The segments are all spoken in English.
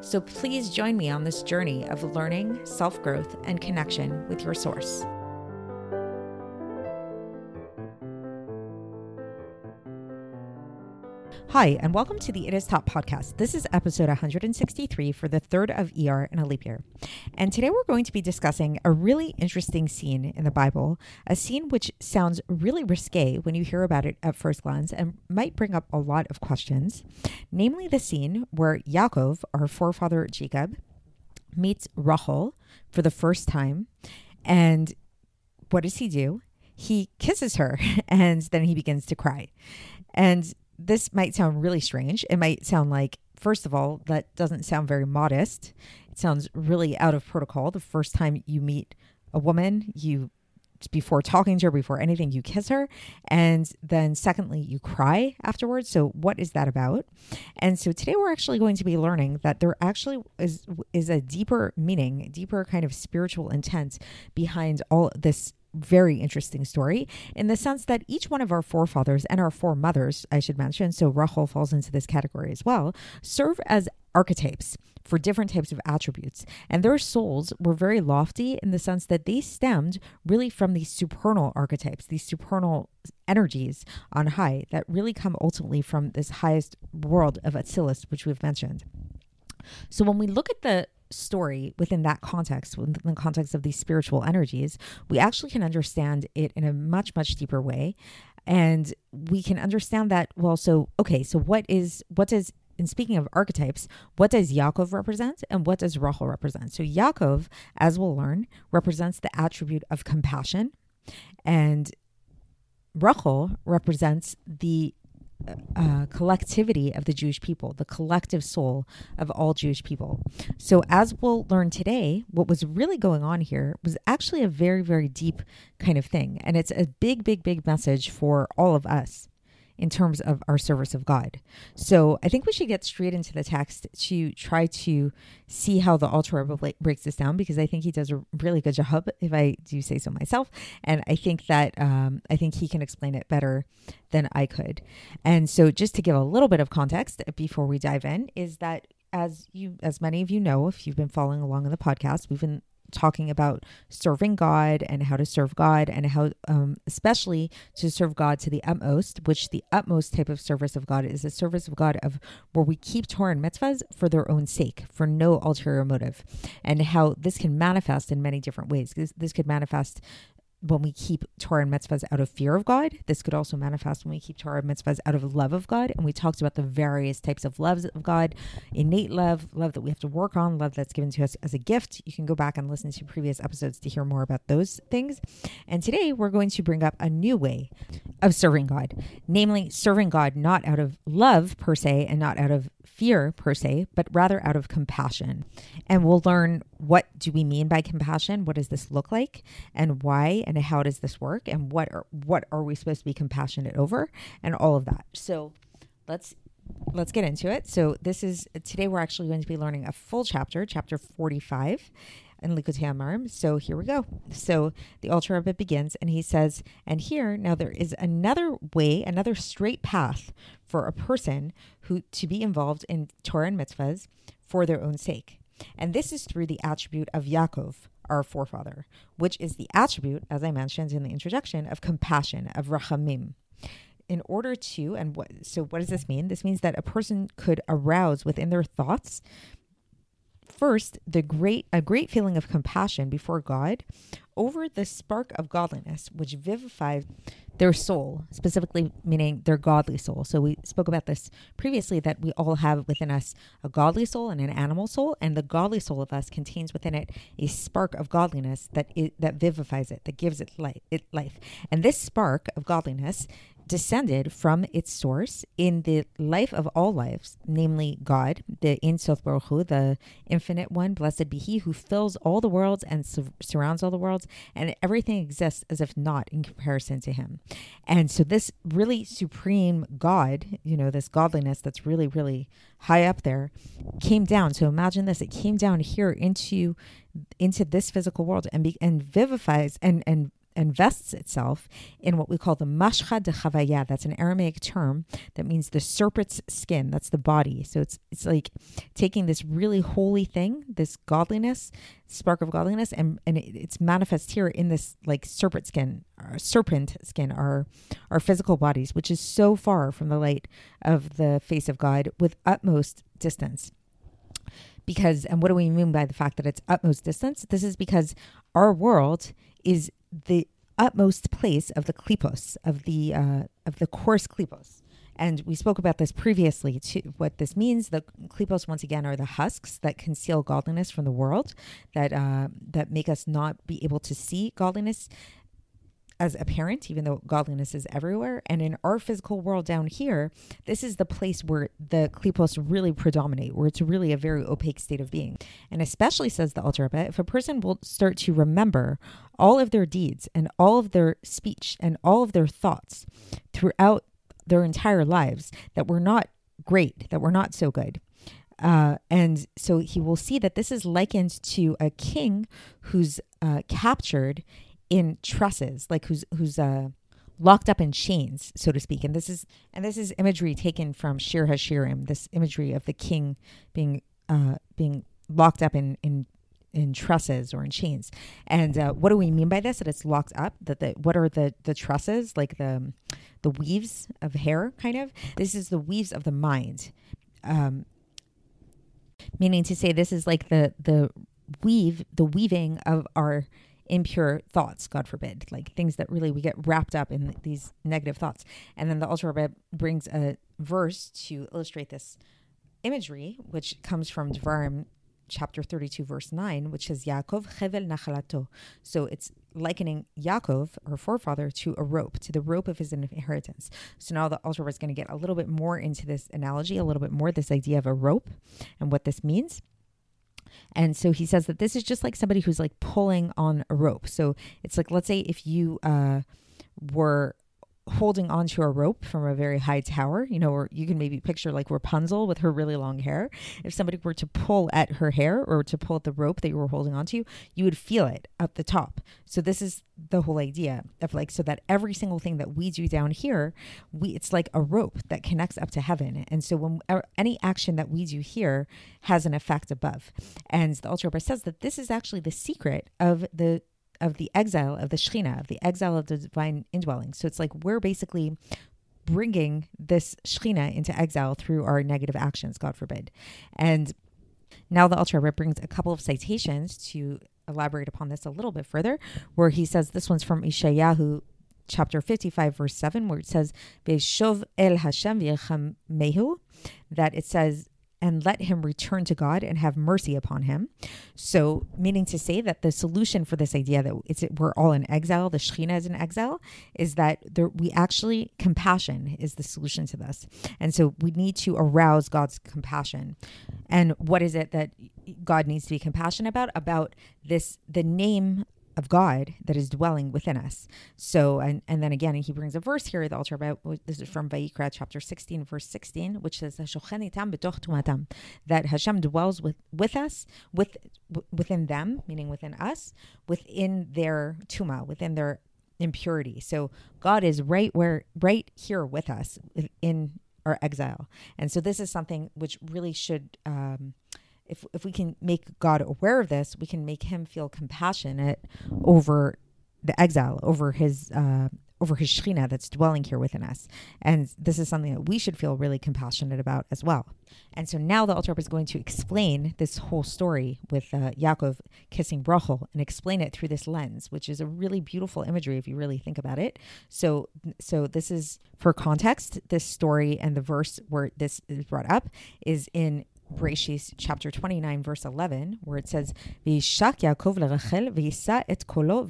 So please join me on this journey of learning, self growth, and connection with your source. Hi, and welcome to the It Is Taught podcast. This is episode 163 for the third of ER in a leap year. And today we're going to be discussing a really interesting scene in the Bible, a scene which sounds really risque when you hear about it at first glance and might bring up a lot of questions. Namely, the scene where Yaakov, our forefather Jacob, meets Rachel for the first time. And what does he do? He kisses her and then he begins to cry. And this might sound really strange. It might sound like, first of all, that doesn't sound very modest. It sounds really out of protocol. The first time you meet a woman, you before talking to her, before anything, you kiss her. And then, secondly, you cry afterwards. So, what is that about? And so, today we're actually going to be learning that there actually is, is a deeper meaning, deeper kind of spiritual intent behind all this very interesting story in the sense that each one of our forefathers and our foremothers, I should mention, so Rachel falls into this category as well, serve as archetypes for different types of attributes. And their souls were very lofty in the sense that they stemmed really from these supernal archetypes, these supernal energies on high that really come ultimately from this highest world of Atzilus, which we've mentioned. So when we look at the story within that context, within the context of these spiritual energies, we actually can understand it in a much, much deeper way. And we can understand that, well, so, okay, so what is, what does, in speaking of archetypes, what does Yaakov represent and what does Rachel represent? So, Yaakov, as we'll learn, represents the attribute of compassion, and Rachel represents the uh, collectivity of the Jewish people, the collective soul of all Jewish people. So, as we'll learn today, what was really going on here was actually a very, very deep kind of thing. And it's a big, big, big message for all of us in terms of our service of God. So I think we should get straight into the text to try to see how the Rebbe breaks this down because I think he does a really good job, if I do say so myself. And I think that um, I think he can explain it better than I could. And so just to give a little bit of context before we dive in, is that as you as many of you know if you've been following along in the podcast we've been talking about serving God and how to serve God and how, um, especially to serve God to the utmost, which the utmost type of service of God is a service of God of where we keep Torah and mitzvahs for their own sake, for no ulterior motive, and how this can manifest in many different ways. This, this could manifest when we keep Torah and mitzvahs out of fear of God. This could also manifest when we keep Torah and mitzvahs out of love of God. And we talked about the various types of loves of God innate love, love that we have to work on, love that's given to us as a gift. You can go back and listen to previous episodes to hear more about those things. And today we're going to bring up a new way of serving God, namely serving God not out of love per se and not out of fear per se, but rather out of compassion. And we'll learn what do we mean by compassion? What does this look like? And why and how does this work? And what are what are we supposed to be compassionate over? And all of that. So let's let's get into it. So this is today we're actually going to be learning a full chapter, chapter 45 in Likkutei Amarim. So here we go. So the Alter Rebbe begins and he says, and here now there is another way, another straight path for a person who to be involved in Torah and mitzvahs for their own sake. And this is through the attribute of Yaakov, our forefather, which is the attribute, as I mentioned in the introduction, of compassion, of rachamim. In order to, and what, so what does this mean? This means that a person could arouse within their thoughts first the great a great feeling of compassion before God over the spark of godliness which vivifies their soul, specifically meaning their godly soul. So we spoke about this previously that we all have within us a godly soul and an animal soul, and the godly soul of us contains within it a spark of godliness that it, that vivifies it, that gives it life, it life. And this spark of godliness descended from its source in the life of all lives, namely God, the Ein Sof Baruch Hu, the infinite one, blessed be He who fills all the worlds and su- surrounds all the worlds, and everything exists as if not in comparison to Him. And so, this really supreme God, you know, this godliness that's really, really high up there, came down. So imagine this: it came down here into into this physical world and be, and vivifies and and invests itself in what we call the mashcha de chavaya. That's an Aramaic term that means the serpent's skin. That's the body. So it's it's like taking this really holy thing, this godliness, spark of godliness, and and it's manifest here in this like serpent skin, uh, serpent skin, our our physical bodies, which is so far from the light of the face of God with utmost distance because and what do we mean by the fact that it's utmost distance this is because our world is the utmost place of the klipos, of the uh, of the coarse klipos. And we spoke about this previously. To what this means, the klipos once again are the husks that conceal godliness from the world, that uh, that make us not be able to see godliness as apparent, even though godliness is everywhere. And in our physical world down here, this is the place where the klipos really predominate, where it's really a very opaque state of being. And especially, says the Alter Rebbe, if a person will start to remember all of their deeds and all of their speech and all of their thoughts throughout their entire lives that were not great, that were not so good. Uh, and so he will see that this is likened to a king who's uh, captured in trusses, like who's who's uh, locked up in chains, so to speak. And this is and this is imagery taken from Shir Hashirim, this imagery of the king being uh, being locked up in in in trusses or in chains. And uh, what do we mean by this? That it's locked up. That the what are the the trusses like the the weaves of hair? Kind of. This is the weaves of the mind. Um, meaning to say, this is like the the weave, the weaving of our impure thoughts, God forbid, like things that really we get wrapped up in these negative thoughts. And then the Alter Rebbe brings a verse to illustrate this imagery, which comes from Devarim chapter 32, verse 9, which says, Yaakov chevel nachalato. So it's likening Yaakov, her forefather, to a rope, to the rope of his inheritance. So now the Rebbe is going to get a little bit more into this analogy, a little bit more this idea of a rope and what this means. And so he says that this is just like somebody who's like pulling on a rope. So it's like, let's say if you uh, were holding onto a rope from a very high tower, you know, or you can maybe picture like Rapunzel with her really long hair. If somebody were to pull at her hair or to pull at the rope that you were holding onto, you would feel it up the top. So this is the whole idea of like so that every single thing that we do down here, we it's like a rope that connects up to heaven. And so when er, any action that we do here has an effect above. And the Alter says that this is actually the secret of the of the exile of the Shekhinah, of the exile of the divine indwelling. So it's like we're basically bringing this Shekhinah into exile through our negative actions, God forbid. And now the Alter Rebbe brings a couple of citations to elaborate upon this a little bit further, where he says this one's from Yeshayahu chapter 55 verse 7 where it says el Hashem mehu that it says and let him return to God and have mercy upon him. So, meaning to say that the solution for this idea that we're all in exile, the Shekhinah is in exile, is that there, we actually compassion is the solution to this, and so we need to arouse God's compassion. And what is it that God needs to be compassionate about? About this, the name of God that is dwelling within us. So, and, and then again, he brings a verse here, at the Alter about this is from Vayikra chapter 16, verse 16, which says that Hashem dwells with, with us, with within them, meaning within us, within their tuma, within their impurity. So God is right where, right here with us in our exile. And so this is something which really should, um, if if we can make God aware of this, we can make him feel compassionate over the exile, over his uh, over his Shechina that's dwelling here within us. And this is something that we should feel really compassionate about as well. And so now the Alter is going to explain this whole story with uh, Yaakov kissing Rachel and explain it through this lens, which is a really beautiful imagery if you really think about it. So, so this is for context. This story and the verse where this is brought up is in Bereshit chapter 29, verse 11, where it says, V'yishak Yaakov lerachel v'yisa et kolo.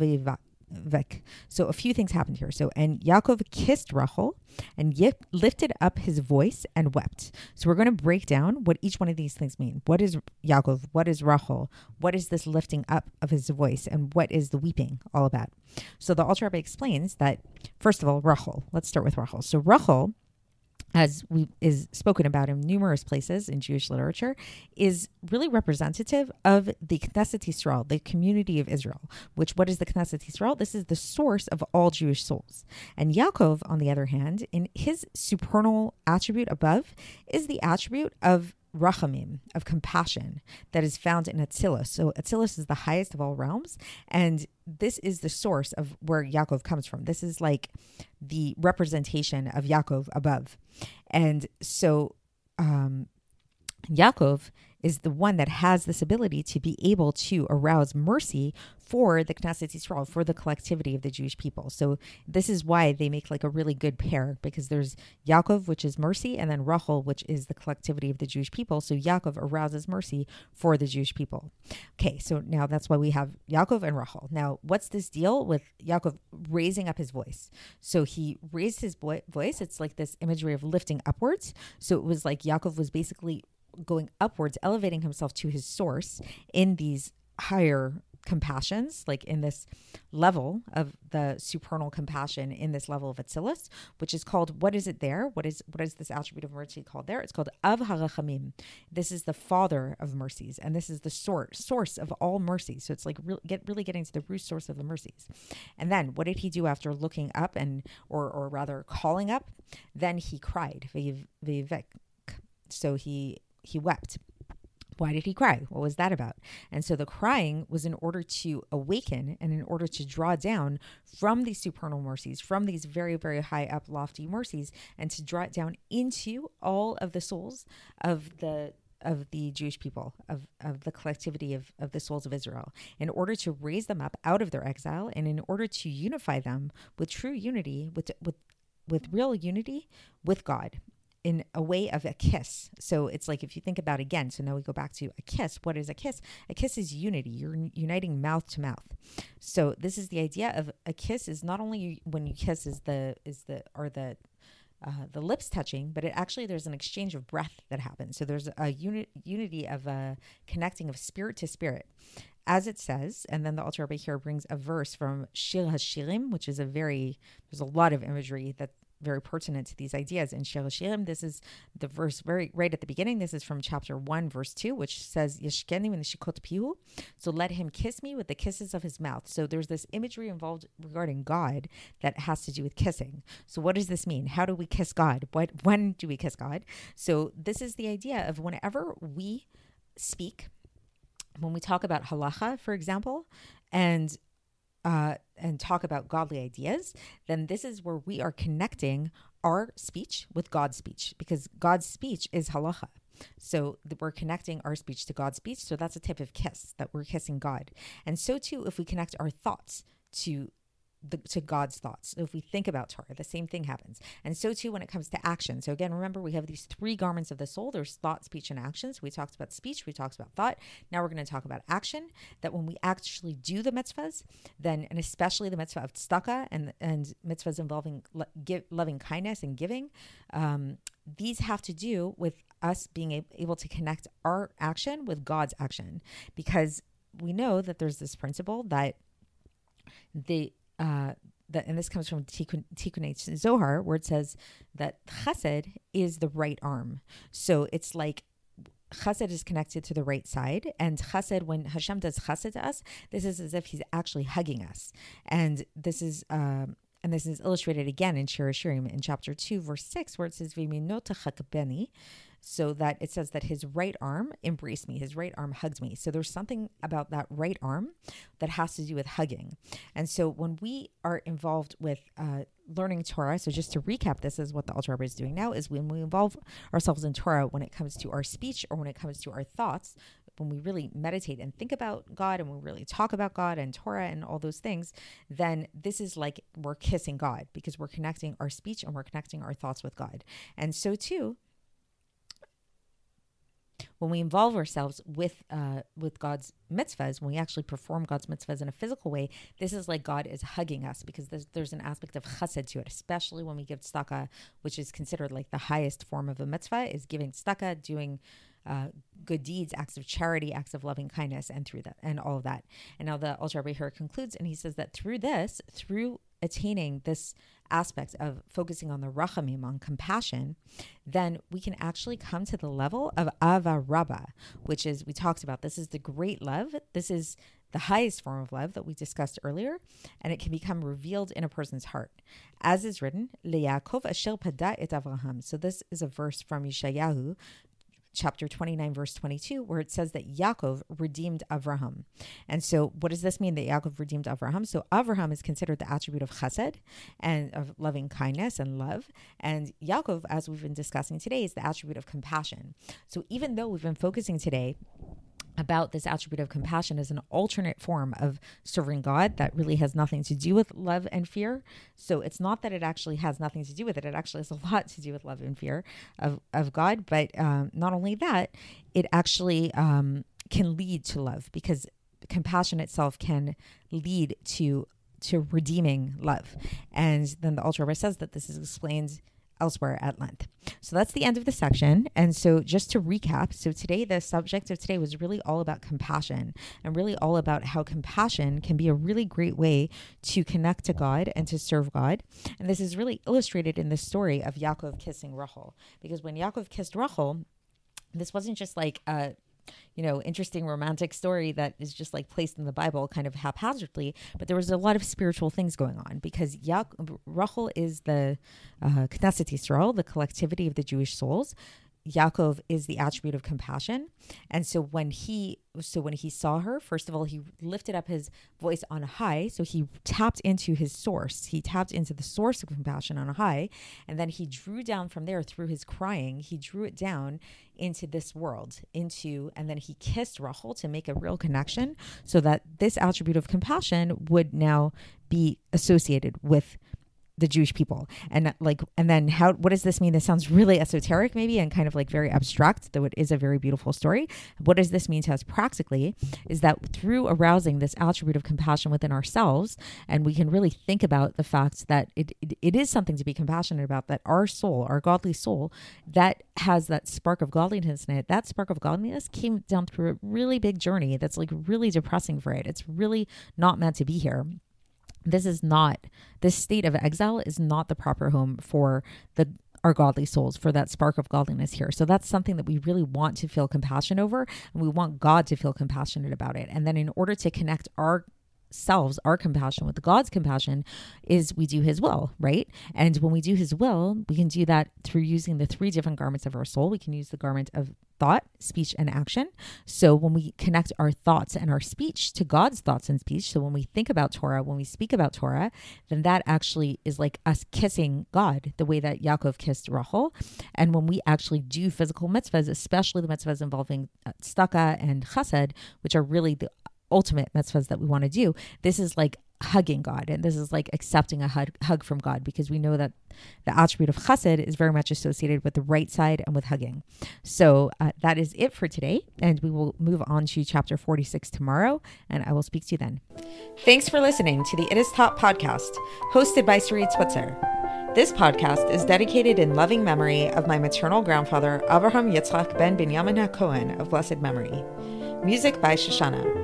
So a few things happened here. So, and Yaakov kissed Rachel and yip, lifted up his voice and wept. So we're going to break down what each one of these things mean. What is Yaakov? What is Rachel? What is this lifting up of his voice? And what is the weeping all about? So the Alter Rebbe explains that, first of all, Rachel. Let's start with Rachel. So Rachel as we is spoken about in numerous places in Jewish literature, is really representative of the Knesset Yisrael, the community of Israel. Which what is the Knesset Yisrael? This is the source of all Jewish souls. And Yaakov, on the other hand, in his supernal attribute above, is the attribute of rachamim, of compassion, that is found in Atzilus. So Atzilus is the highest of all realms, and this is the source of where Yaakov comes from. This is like the representation of Yaakov above. And so um, Yaakov is the one that has this ability to be able to arouse mercy for the Knesset Yisrael, for the collectivity of the Jewish people. So this is why they make like a really good pair because there's Yaakov, which is mercy, and then Rachel, which is the collectivity of the Jewish people. So Yaakov arouses mercy for the Jewish people. Okay, so now that's why we have Yaakov and Rachel. Now, what's this deal with Yaakov raising up his voice? So he raised his voice. It's like this imagery of lifting upwards. So it was like Yaakov was basically going upwards, elevating himself to his source in these higher compassions, like in this level of the supernal compassion, in this level of Atzilus, which is called what is it there? What is what is this attribute of mercy called there? It's called Av Harachamim. This is the father of mercies, and this is the source source of all mercies. So it's like re- get really getting to the root source of the mercies. And then what did he do after looking up and or or rather calling up? Then he cried. So he he wept. Why did he cry? What was that about? And so the crying was in order to awaken and in order to draw down from these supernal mercies, from these very, very high up, lofty mercies, and to draw it down into all of the souls of the of the Jewish people, of, of the collectivity of, of the souls of Israel, in order to raise them up out of their exile and in order to unify them with true unity, with with with real unity with God in a way of a kiss. So it's like if you think about again, so now we go back to a kiss. What is a kiss? A kiss is unity. You're uniting mouth to mouth. So this is the idea of a kiss is not only when you kiss is the is the or the uh, the lips touching, but it actually there's an exchange of breath that happens. So there's a uni- unity of a connecting of spirit to spirit, as it says. And then the Alter Rebbe here brings a verse from Shir Hashirim, which is a very there's a lot of imagery that very pertinent to these ideas. In Shir Hashirim, this is the verse very right at the beginning. This is from chapter 1, verse 2, which says, Yeshkeni shikot pihu. So let him kiss me with the kisses of his mouth. So there's this imagery involved regarding God that has to do with kissing. So what does this mean? How do we kiss God? What when do we kiss God? So this is the idea of whenever we speak, when we talk about halacha, for example, and uh, and talk about godly ideas, then this is where we are connecting our speech with God's speech because God's speech is halacha. So we're connecting our speech to God's speech. So that's a type of kiss that we're kissing God. And so too, if we connect our thoughts to the, to God's thoughts. So if we think about Torah, the same thing happens. And so too when it comes to action. So again, remember we have these three garments of the soul. There's thought, speech, and actions. We talked about speech, we talked about thought. Now we're going to talk about action. That when we actually do the mitzvahs, then and especially the mitzvah of tzedakah and and mitzvahs involving lo- give, loving kindness and giving, um, these have to do with us being able to connect our action with God's action, because we know that there's this principle that the uh, that, and this comes from Tikkun Zohar, where it says that chesed is the right arm. So it's like chesed is connected to the right side, and chesed, when Hashem does chesed to us, this is as if He's actually hugging us, and this is. Um, and this is illustrated again in Shir in chapter 2, verse 6, where it says, so that it says that his right arm embraced me, his right arm hugged me. So there's something about that right arm that has to do with hugging. And so when we are involved with uh, learning Torah, so just to recap, this is what the Rebbe is doing now, is when we involve ourselves in Torah, when it comes to our speech or when it comes to our thoughts, when we really meditate and think about God and we really talk about God and Torah and all those things, then this is like we're kissing God because we're connecting our speech and we're connecting our thoughts with God. And so too, when we involve ourselves with uh, with God's mitzvahs, when we actually perform God's mitzvahs in a physical way, this is like God is hugging us because there's, there's an aspect of chesed to it, especially when we give tzedakah, which is considered like the highest form of a mitzvah, is giving tzedakah, doing uh, good deeds, acts of charity, acts of loving kindness, and through that, and all of that. And now the Alter Rebbe here concludes, and he says that through this, through attaining this aspect of focusing on the rachamim, on compassion, then we can actually come to the level of ahava rabba, which is we talked about. This is the great love. This is the highest form of love that we discussed earlier, and it can become revealed in a person's heart. As is written, Le'Yaakov asher pada et Avraham. So this is a verse from Yeshayahu, chapter 29, verse 22, where it says that Yaakov redeemed Avraham. And so, what does this mean that Yaakov redeemed Avraham? So, Avraham is considered the attribute of chesed and of loving kindness and love. And Yaakov, as we've been discussing today, is the attribute of compassion. So, even though we've been focusing today about this attribute of compassion as an alternate form of serving God that really has nothing to do with love and fear. So it's not that it actually has nothing to do with it. It actually has a lot to do with love and fear of, of God. But um, not only that, it actually um, can lead to love because compassion itself can lead to to redeeming love. And then the Alter says that this is explained elsewhere at length. So that's the end of the section. And so just to recap, so today the subject of today was really all about compassion and really all about how compassion can be a really great way to connect to God and to serve God. And this is really illustrated in the story of Yaakov kissing Rachel because when Yaakov kissed Rachel, this wasn't just like a you know, interesting romantic story that is just like placed in the Bible kind of haphazardly, but there was a lot of spiritual things going on because ya- Rachel is the uh, Knesset Yisrael, the collectivity of the Jewish souls. Yaakov is the attribute of compassion. And so when he so when he saw her, first of all, he lifted up his voice on high. So he tapped into his source. He tapped into the source of compassion on high. And then he drew down from there through his crying, he drew it down into this world, into, and then he kissed Rachel to make a real connection so that this attribute of compassion would now be associated with the Jewish people. And like and then how what does this mean? This sounds really esoteric maybe and kind of like very abstract, though it is a very beautiful story. What does this mean to us practically is that through arousing this attribute of compassion within ourselves and we can really think about the fact that it, it, it is something to be compassionate about that our soul, our godly soul that has that spark of godliness in it. That spark of godliness came down through a really big journey that's like really depressing for it. It's really not meant to be here this is not this state of exile is not the proper home for the our godly souls for that spark of godliness here. So that's something that we really want to feel compassion over and we want God to feel compassionate about it. And then in order to connect our selves our compassion with God's compassion is we do his will, right? And when we do his will, we can do that through using the three different garments of our soul. We can use the garment of thought, speech, and action. So when we connect our thoughts and our speech to God's thoughts and speech, so when we think about Torah, when we speak about Torah, then that actually is like us kissing God, the way that Yaakov kissed Rachel. And when we actually do physical mitzvahs, especially the mitzvahs involving uh, tzedakah and chesed, which are really the ultimate mitzvahs that we want to do. This is like hugging God, and this is like accepting a hug, hug from God because we know that the attribute of chesed is very much associated with the right side and with hugging. So uh, that is it for today, and we will move on to chapter 46 tomorrow, and I will speak to you then. Thanks for listening to the It Is Taught podcast, hosted by Sarit Switzer. This podcast is dedicated in loving memory of my maternal grandfather, Avraham Yitzchak ben Binyamin HaKohen of blessed memory. Music by Shoshannah.